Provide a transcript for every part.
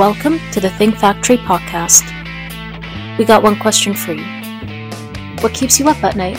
Welcome to the Think Factory podcast. We got one question for you. What keeps you up at night?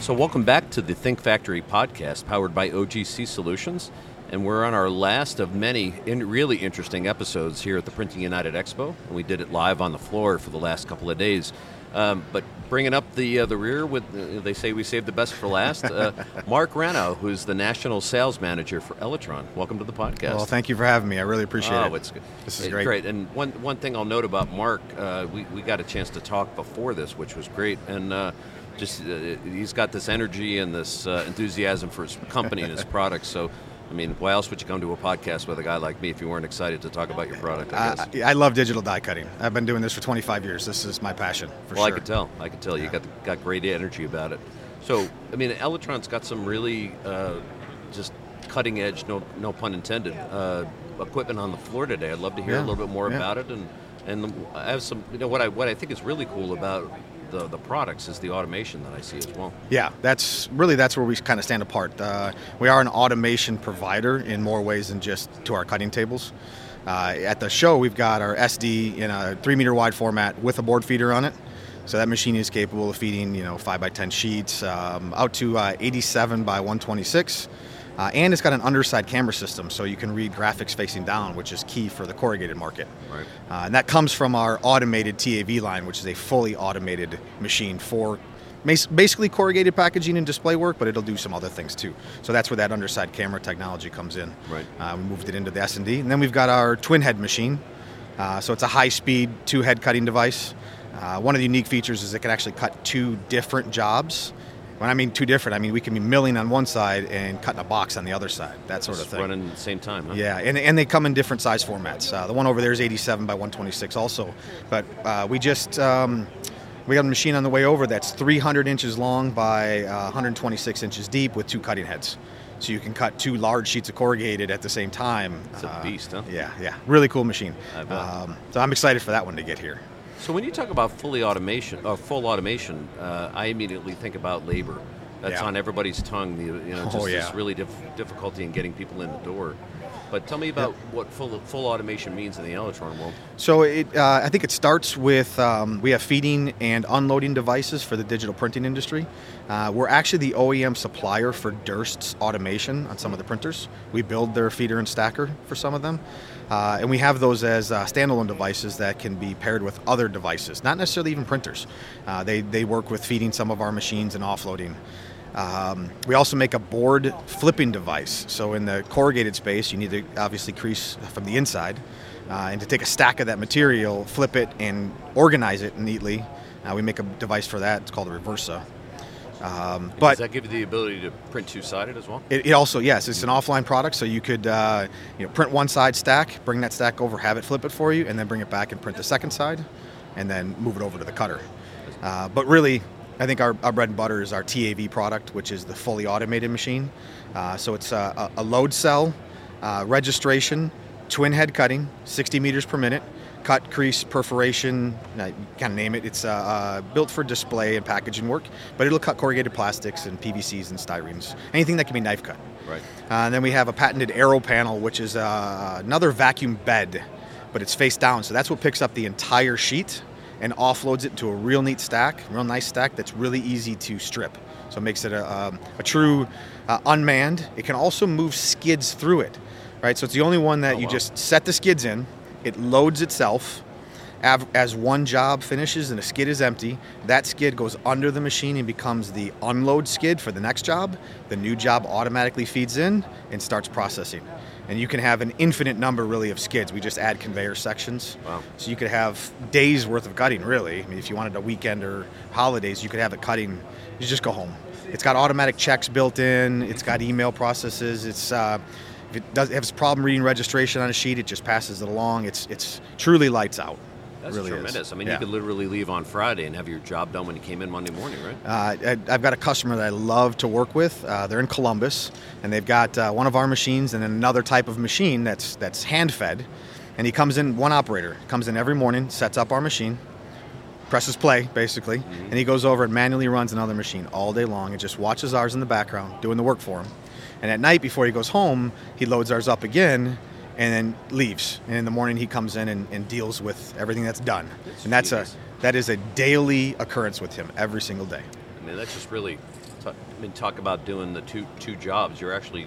So, welcome back to the Think Factory podcast powered by OGC Solutions. And we're on our last of many in really interesting episodes here at the Printing United Expo. And we did it live on the floor for the last couple of days. Um, but bringing up the uh, the rear with uh, they say we saved the best for last. Uh, Marc Rannow, who's the national sales manager for Elitron. Welcome to the podcast. Well, thank you for having me. I really appreciate it. oh, it. it's good. This is It's great. Great. And one one thing I'll note about Marc, uh, we we got a chance to talk before this, which was great, and. Uh, just uh, he's got this energy and this uh, enthusiasm for his company and his products. So, I mean, why else would you come to a podcast with a guy like me if you weren't excited to talk about your product? I. I, I love digital die cutting. I've been doing this for 25 years. This is my passion, for well, sure. I could tell. I could tell you Yeah. got got great energy about it. So, I mean, Elitron's got some really uh, just cutting edge, no no pun intended, uh, equipment on the floor today. I'd love to hear a little bit more yeah. about it, and and I have some. You know, what I what I think is really cool about the the products is the automation that I see as well. Yeah, that's really that's where we kind of stand apart. Uh, we are an automation provider in more ways than just to our cutting tables. Uh, at the show, we've got our SD in a three meter wide format with a board feeder on it. So that machine is capable of feeding, you know, five by ten sheets um, out to uh, 87 by 126, uh, and it's got an underside camera system, so you can read graphics facing down, which is key for the corrugated market. Right. Uh, and that comes from our automated TAV line, which is a fully automated machine for basically corrugated packaging and display work, but it'll do some other things too. So that's where that underside camera technology comes in. Right. Uh, we moved it into the S&D, and then we've got our twin head machine. Uh, so it's a high-speed two-head cutting device. Uh, one of the unique features is it can actually cut two different jobs. When I mean two different, I mean we can be milling on one side and cutting a box on the other side, that sort of thing. running at the same time. Huh? Yeah, and, and they come in different size formats. Uh, the one over there is 87 by 126 also. But uh, we just, um, we got a machine on the way over that's 300 inches long by uh, 126 inches deep with two cutting heads. So you can cut two large sheets of corrugated at the same time. It's a Uh, beast, huh? Yeah, yeah. Really cool machine. I bet. Um, so I'm excited for that one to get here. So when you talk about fully automation or full automation, uh, I immediately think about labor. That's Yeah. on everybody's tongue. The, you know, just Oh, this really diff- difficulty in getting people in the door. But tell me about what full full automation means in the Elitron world. So it, uh, I think it starts with um, we have feeding and unloading devices for the digital printing industry. Uh, we're actually the OEM supplier for Durst's automation on some of the printers. We build their feeder and stacker for some of them, uh, and we have those as uh, standalone devices that can be paired with other devices, not necessarily even printers. Uh, they they work with feeding some of our machines and offloading. Um, we also make a board flipping device. So in the corrugated space, you need to obviously crease from the inside, uh, and to take a stack of that material, flip it, and organize it neatly. Uh, we make a device for that. It's called a reversa. Um, but Does that give you the ability to print two sided as well? it, it also, yes, it's an offline product, so you could uh, you know, print one side stack, bring that stack over, have it flip it for you, and then bring it back and print the second side, and then move it over to the cutter. Uh, but really, I think our, our bread and butter is our TAV product, which is the fully automated machine. Uh, so it's a, a load cell, uh, registration, twin head cutting, 60 meters per minute, cut, crease, perforation, you kind of name it. It's uh, uh, built for display and packaging work, but it'll cut corrugated plastics and PVCs and styrenes, anything that can be knife cut. Right. Uh, and then we have a patented aero panel, which is uh, another vacuum bed, but it's face down. So that's what picks up the entire sheet and offloads it into a real neat stack, real nice stack that's really easy to strip. So it makes it a, um, a true uh, unmanned. It can also move skids through it, right? So it's the only one that Oh, you wow. just set the skids in, it loads itself. As one job finishes and a skid is empty, that skid goes under the machine and becomes the unload skid for the next job. The new job automatically feeds in and starts processing. And you can have an infinite number, really, of skids. We just add conveyor sections. Wow. So you could have days worth of cutting, really. I mean, if you wanted a weekend or holidays, you could have it cutting. You just go home. It's got automatic checks built in. It's got email processes. It's uh, if it does has a problem reading registration on a sheet, it just passes it along. It's it's truly lights out. That's really is. tremendous. I mean, Yeah. you could literally leave on Friday and have your job done when you came in Monday morning, right? Uh, I, I've got a customer that I love to work with. Uh, they're in Columbus, and they've got uh, one of our machines and then another type of machine that's that's hand fed. And he comes in, one operator comes in every morning, sets up our machine, presses play basically, and he goes over and manually runs another machine all day long and just watches ours in the background doing the work for him. And at night, before he goes home, he loads ours up again and then leaves. And in the morning, he comes in and, and deals with everything that's done. That's and that's a that is a daily occurrence with him every single day. I mean, that's just really. T- I mean, talk about doing the two two jobs. You're actually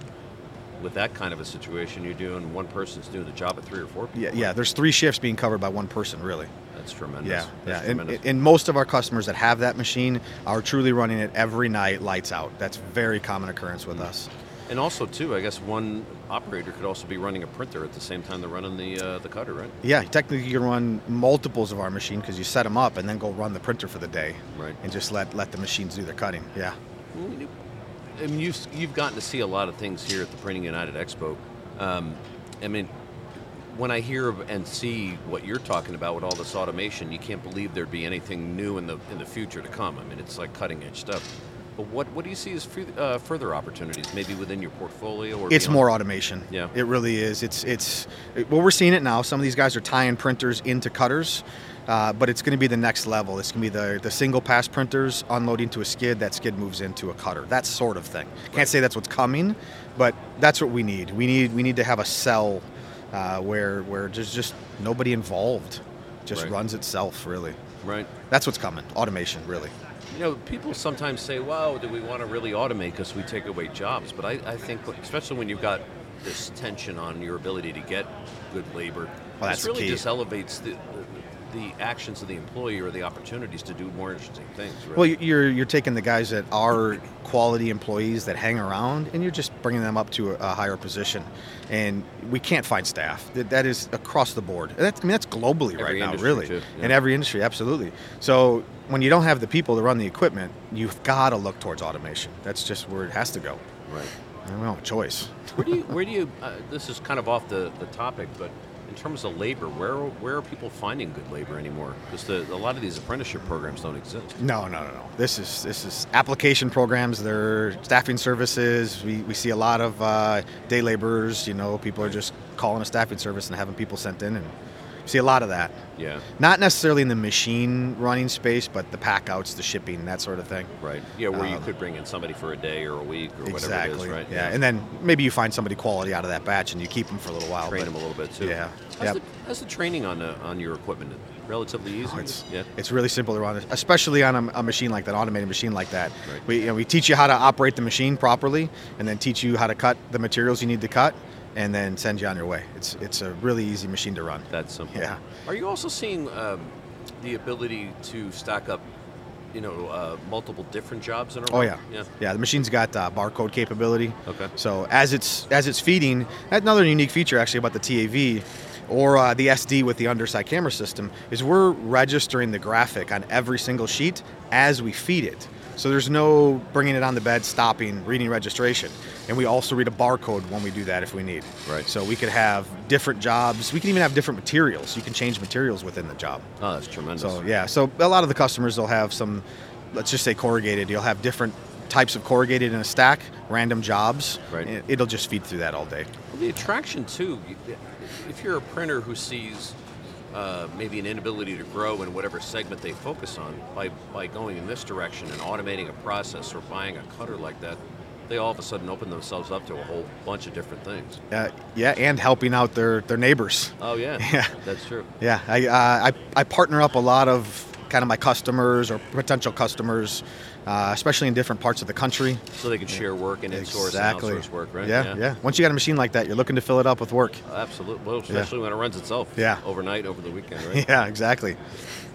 with that kind of a situation. You're doing one person's doing the job of three or four people. Yeah, yeah. There's three shifts being covered by one person, really. That's tremendous. Yeah, That's yeah. Tremendous. and most of our customers that have that machine are truly running it every night, lights out. That's very common occurrence with us. And also, too, I guess one operator could also be running a printer at the same time they're running the uh, the cutter, right? Yeah, technically you can run multiples of our machine because you set them up and then go run the printer for the day, Right. and just let let the machines do their cutting. Yeah. I mean, you've you've gotten to see a lot of things here at the Printing United Expo. Um, I mean, when I hear and see what you're talking about with all this automation, you can't believe there'd be anything new in the in the future to come. I mean, it's like cutting edge stuff. But what what do you see as fu- uh, further opportunities, maybe within your portfolio? Or It's beyond? more automation. Yeah. It really is. It's it's well we're seeing it now. Some of these guys are tying printers into cutters. Uh, but it's going to be the next level. It's going to be the, the single pass printers unloading to a skid. That skid moves into a cutter. That sort of thing. Right. Can't say that's what's coming, but that's what we need. We need we need to have a cell uh, where where there's just nobody involved, just Right. runs itself. Really, right. that's what's coming. Automation, really. You know, people sometimes say, "Wow, do we want to really automate because we take away jobs?" But I, I think, especially when you've got this tension on your ability to get good labor, oh, Well, that's this really key. just elevates the, the actions of the employee or the opportunities to do more interesting things. Right? Well, you're you're taking the guys that are quality employees that hang around, and you're just bringing them up to a, a higher position. And we can't find staff. That, that is across the board. That's, I mean, that's globally Every right now, really, too, yeah. in every industry, absolutely. So when you don't have the people to run the equipment, you've got to look towards automation. That's just where it has to go. right. I don't know, choice. Where do you? Where do you? Uh, this is kind of off the, the topic, but in terms of labor, where where are people finding good labor anymore? Because a lot of these apprenticeship programs don't exist. No, no, no, no. This is this is application programs. They're staffing services. We, we see a lot of uh, day laborers. You know, people are just calling a staffing service and having people sent in, and see a lot of that. Yeah. Not necessarily in the machine running space, but the pack outs, the shipping, that sort of thing. Right. Yeah, where you Um, could bring in somebody for a day or a week or whatever exactly. it is, right? Yeah. and then maybe you find somebody quality out of that batch, and you keep them for a little while. train but them a little bit too. Yeah. How's, Yep. the, how's the training on the, on your equipment? Relatively easy. Oh, it's yeah. it's really simple to run, especially on a, a machine like that, automated machine like that. Right. We you know, we teach you how to operate the machine properly, and then teach you how to cut the materials you need to cut, and then send you on your way. It's it's a really easy machine to run. That's simple. Yeah. Are you also seeing um, the ability to stack up, you know, uh, multiple different jobs in a row? Oh yeah, Yeah. yeah. The machine's got uh, barcode capability. Okay. So as it's as it's feeding, that's another unique feature actually about the TAV, or uh, the SD with the underside camera system, is we're registering the graphic on every single sheet as we feed it. So there's no bringing it on the bed, stopping, reading registration, and we also read a barcode when we do that if we need. Right. So we could have different jobs. We can even have different materials. You can change materials within the job. Oh, that's tremendous. So yeah, so a lot of the customers will have some, let's just say corrugated. You'll have different types of corrugated in a stack, random jobs. Right. It'll just feed through that all day. Well, the attraction too. If you're a printer who sees uh, maybe an inability to grow in whatever segment they focus on, by by going in this direction and automating a process or buying a cutter like that, they all of a sudden open themselves up to a whole bunch of different things. Uh, yeah, and helping out their their neighbors. Oh yeah, Yeah. that's true. Yeah, I, uh, I I partner up a lot of kind of my customers or potential customers, uh, especially in different parts of the country. So they can share work and insource exactly. and outsource work, right? Yeah, yeah, Once you got a machine like that, you're looking to fill it up with work. Absolutely. Well, especially when it runs itself. Yeah. Overnight, over the weekend, right? Yeah, exactly.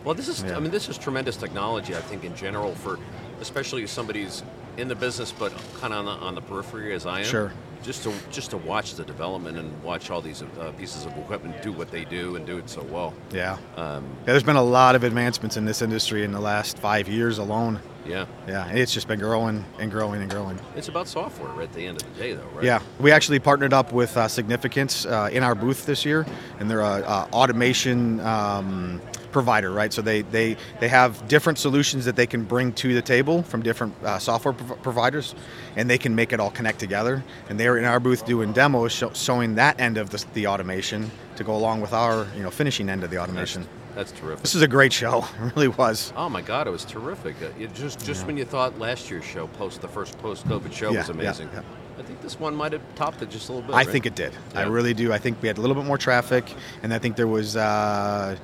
Well, this is, Yeah. I mean, this is tremendous technology, I think, in general, for especially if somebody's in the business but kind of on the, on the periphery as I am. Sure. Just to just to watch the development and watch all these uh, pieces of equipment do what they do and do it so well. Yeah. Um, Yeah, there's been a lot of advancements in this industry in the last five years alone. yeah. Yeah, it's just been growing and growing and growing. It's about software right at the end of the day, though, right? Yeah, we actually partnered up with uh, Significance uh, in our booth this year, and they're a, a automation um, provider, right? So they, they they have different solutions that they can bring to the table from different uh, software prov- providers, and they can make it all connect together. And they're in our booth doing demos, show, showing that end of the, the automation to go along with our you know finishing end of the automation. that's terrific. This is a great show, it really was. Oh my God, it was terrific. Uh, It just just when you thought last year's show, post the first post-COVID show, Yeah, was amazing. yeah. I think this one might have topped it just a little bit. I right? think it did. I really do. I think we had a little bit more traffic, and I think there was uh,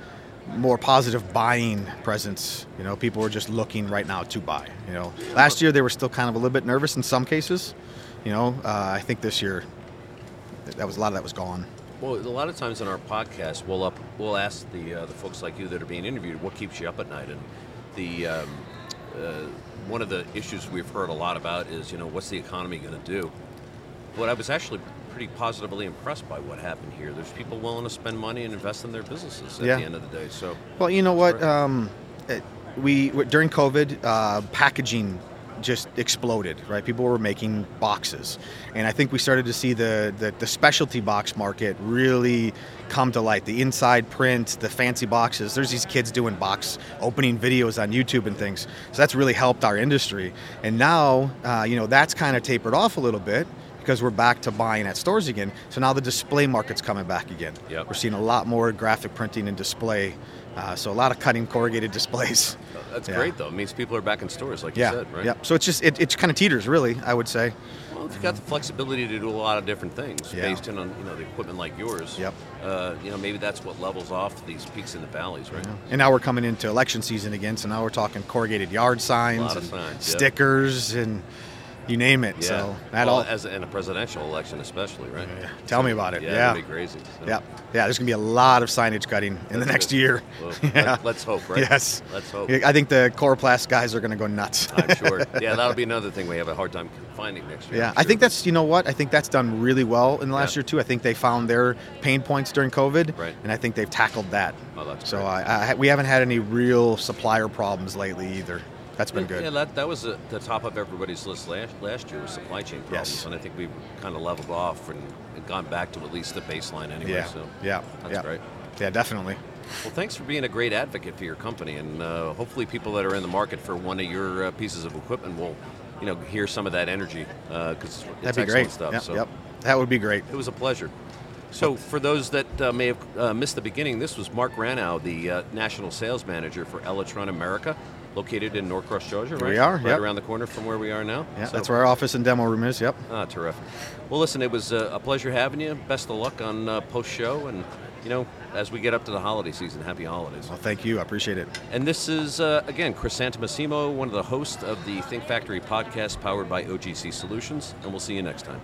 more positive buying presence. You know, people were just looking right now to buy. You know, last year they were still kind of a little bit nervous in some cases. You know, uh, I think this year that was a lot of that was gone. Well, a lot of times in our podcast, we'll up, we'll ask the uh, the folks like you that are being interviewed, what keeps you up at night, and the um, uh, one of the issues we've heard a lot about is you know what's the economy going to do. What I was actually pretty positively impressed by what happened here. There's people willing to spend money and invest in their businesses at Yeah. the end of the day. So Well, you know what? Um, it- we during COVID, uh, packaging just exploded. Right, people were making boxes, and I think we started to see the, the the specialty box market really come to light. The inside print, the fancy boxes. There's these kids doing box opening videos on YouTube and things. So that's really helped our industry. And now, uh, you know, that's kind of tapered off a little bit. Because we're back to buying at stores again, so now the display market's coming back again. Yep. We're seeing a lot more graphic printing and display uh, so a lot of cutting corrugated displays. that's Yeah. great though. It means people are back in stores, like Yeah, you said, right? yeah. So it's just it, it's kind of teeters, really. I would say. Well, if you got the flexibility to do a lot of different things Yeah. based in on you know the equipment like yours, Yep. uh, you know maybe that's what levels off these peaks and the valleys, right? And now we're coming into election season again, so now we're talking corrugated yard signs, lot of and signs, yep. stickers, and you name it. Yeah. So that well, all. as in a presidential election, especially, right? Yeah. Tell me about it. Yeah, Yeah. be crazy. so. yeah, yeah. There's gonna be a lot of signage cutting in the next good. year. Well, yeah. let, us hope, right? Yes. Let's hope. I think the Coroplast guys are gonna go nuts. I'm sure. Yeah, that'll be another thing we have a hard time finding next year. Yeah, I'm I think that's you know what I think that's done really well in the last Yeah. year too. I think they found their pain points during COVID, Right. and I think they've tackled that. Oh, that's so. I, I, we haven't had any real supplier problems lately either. That's been good. Yeah, that, that was at the top of everybody's list last, last year was supply chain problems, Yes. and I think we've kind of leveled off and, gone back to at least the baseline anyway. yeah, So yeah, that's yeah. great. Yeah, definitely. Well, thanks for being a great advocate for your company, and uh, hopefully, people that are in the market for one of your uh, pieces of equipment will, you know, hear some of that energy because it's That'd be excellent great. stuff. Yep, so yep, that would be great. it was a pleasure. So, for those that uh, may have uh, missed the beginning, this was Marc Rannow, the uh, national sales manager for Elitron America, located in Norcross, Georgia. Right? we are, right yep. around the corner from where we are now. Yeah, So- that's where our office and demo room is. Yep. Ah, terrific. Well, listen, it was uh, a pleasure having you. Best of luck on uh, post show, and you know, as we get up to the holiday season, happy holidays. Well, thank you. I appreciate it. And this is uh, again Chris Santamassimo, one of the hosts of the Think Factory podcast, powered by OGC Solutions, and we'll see you next time.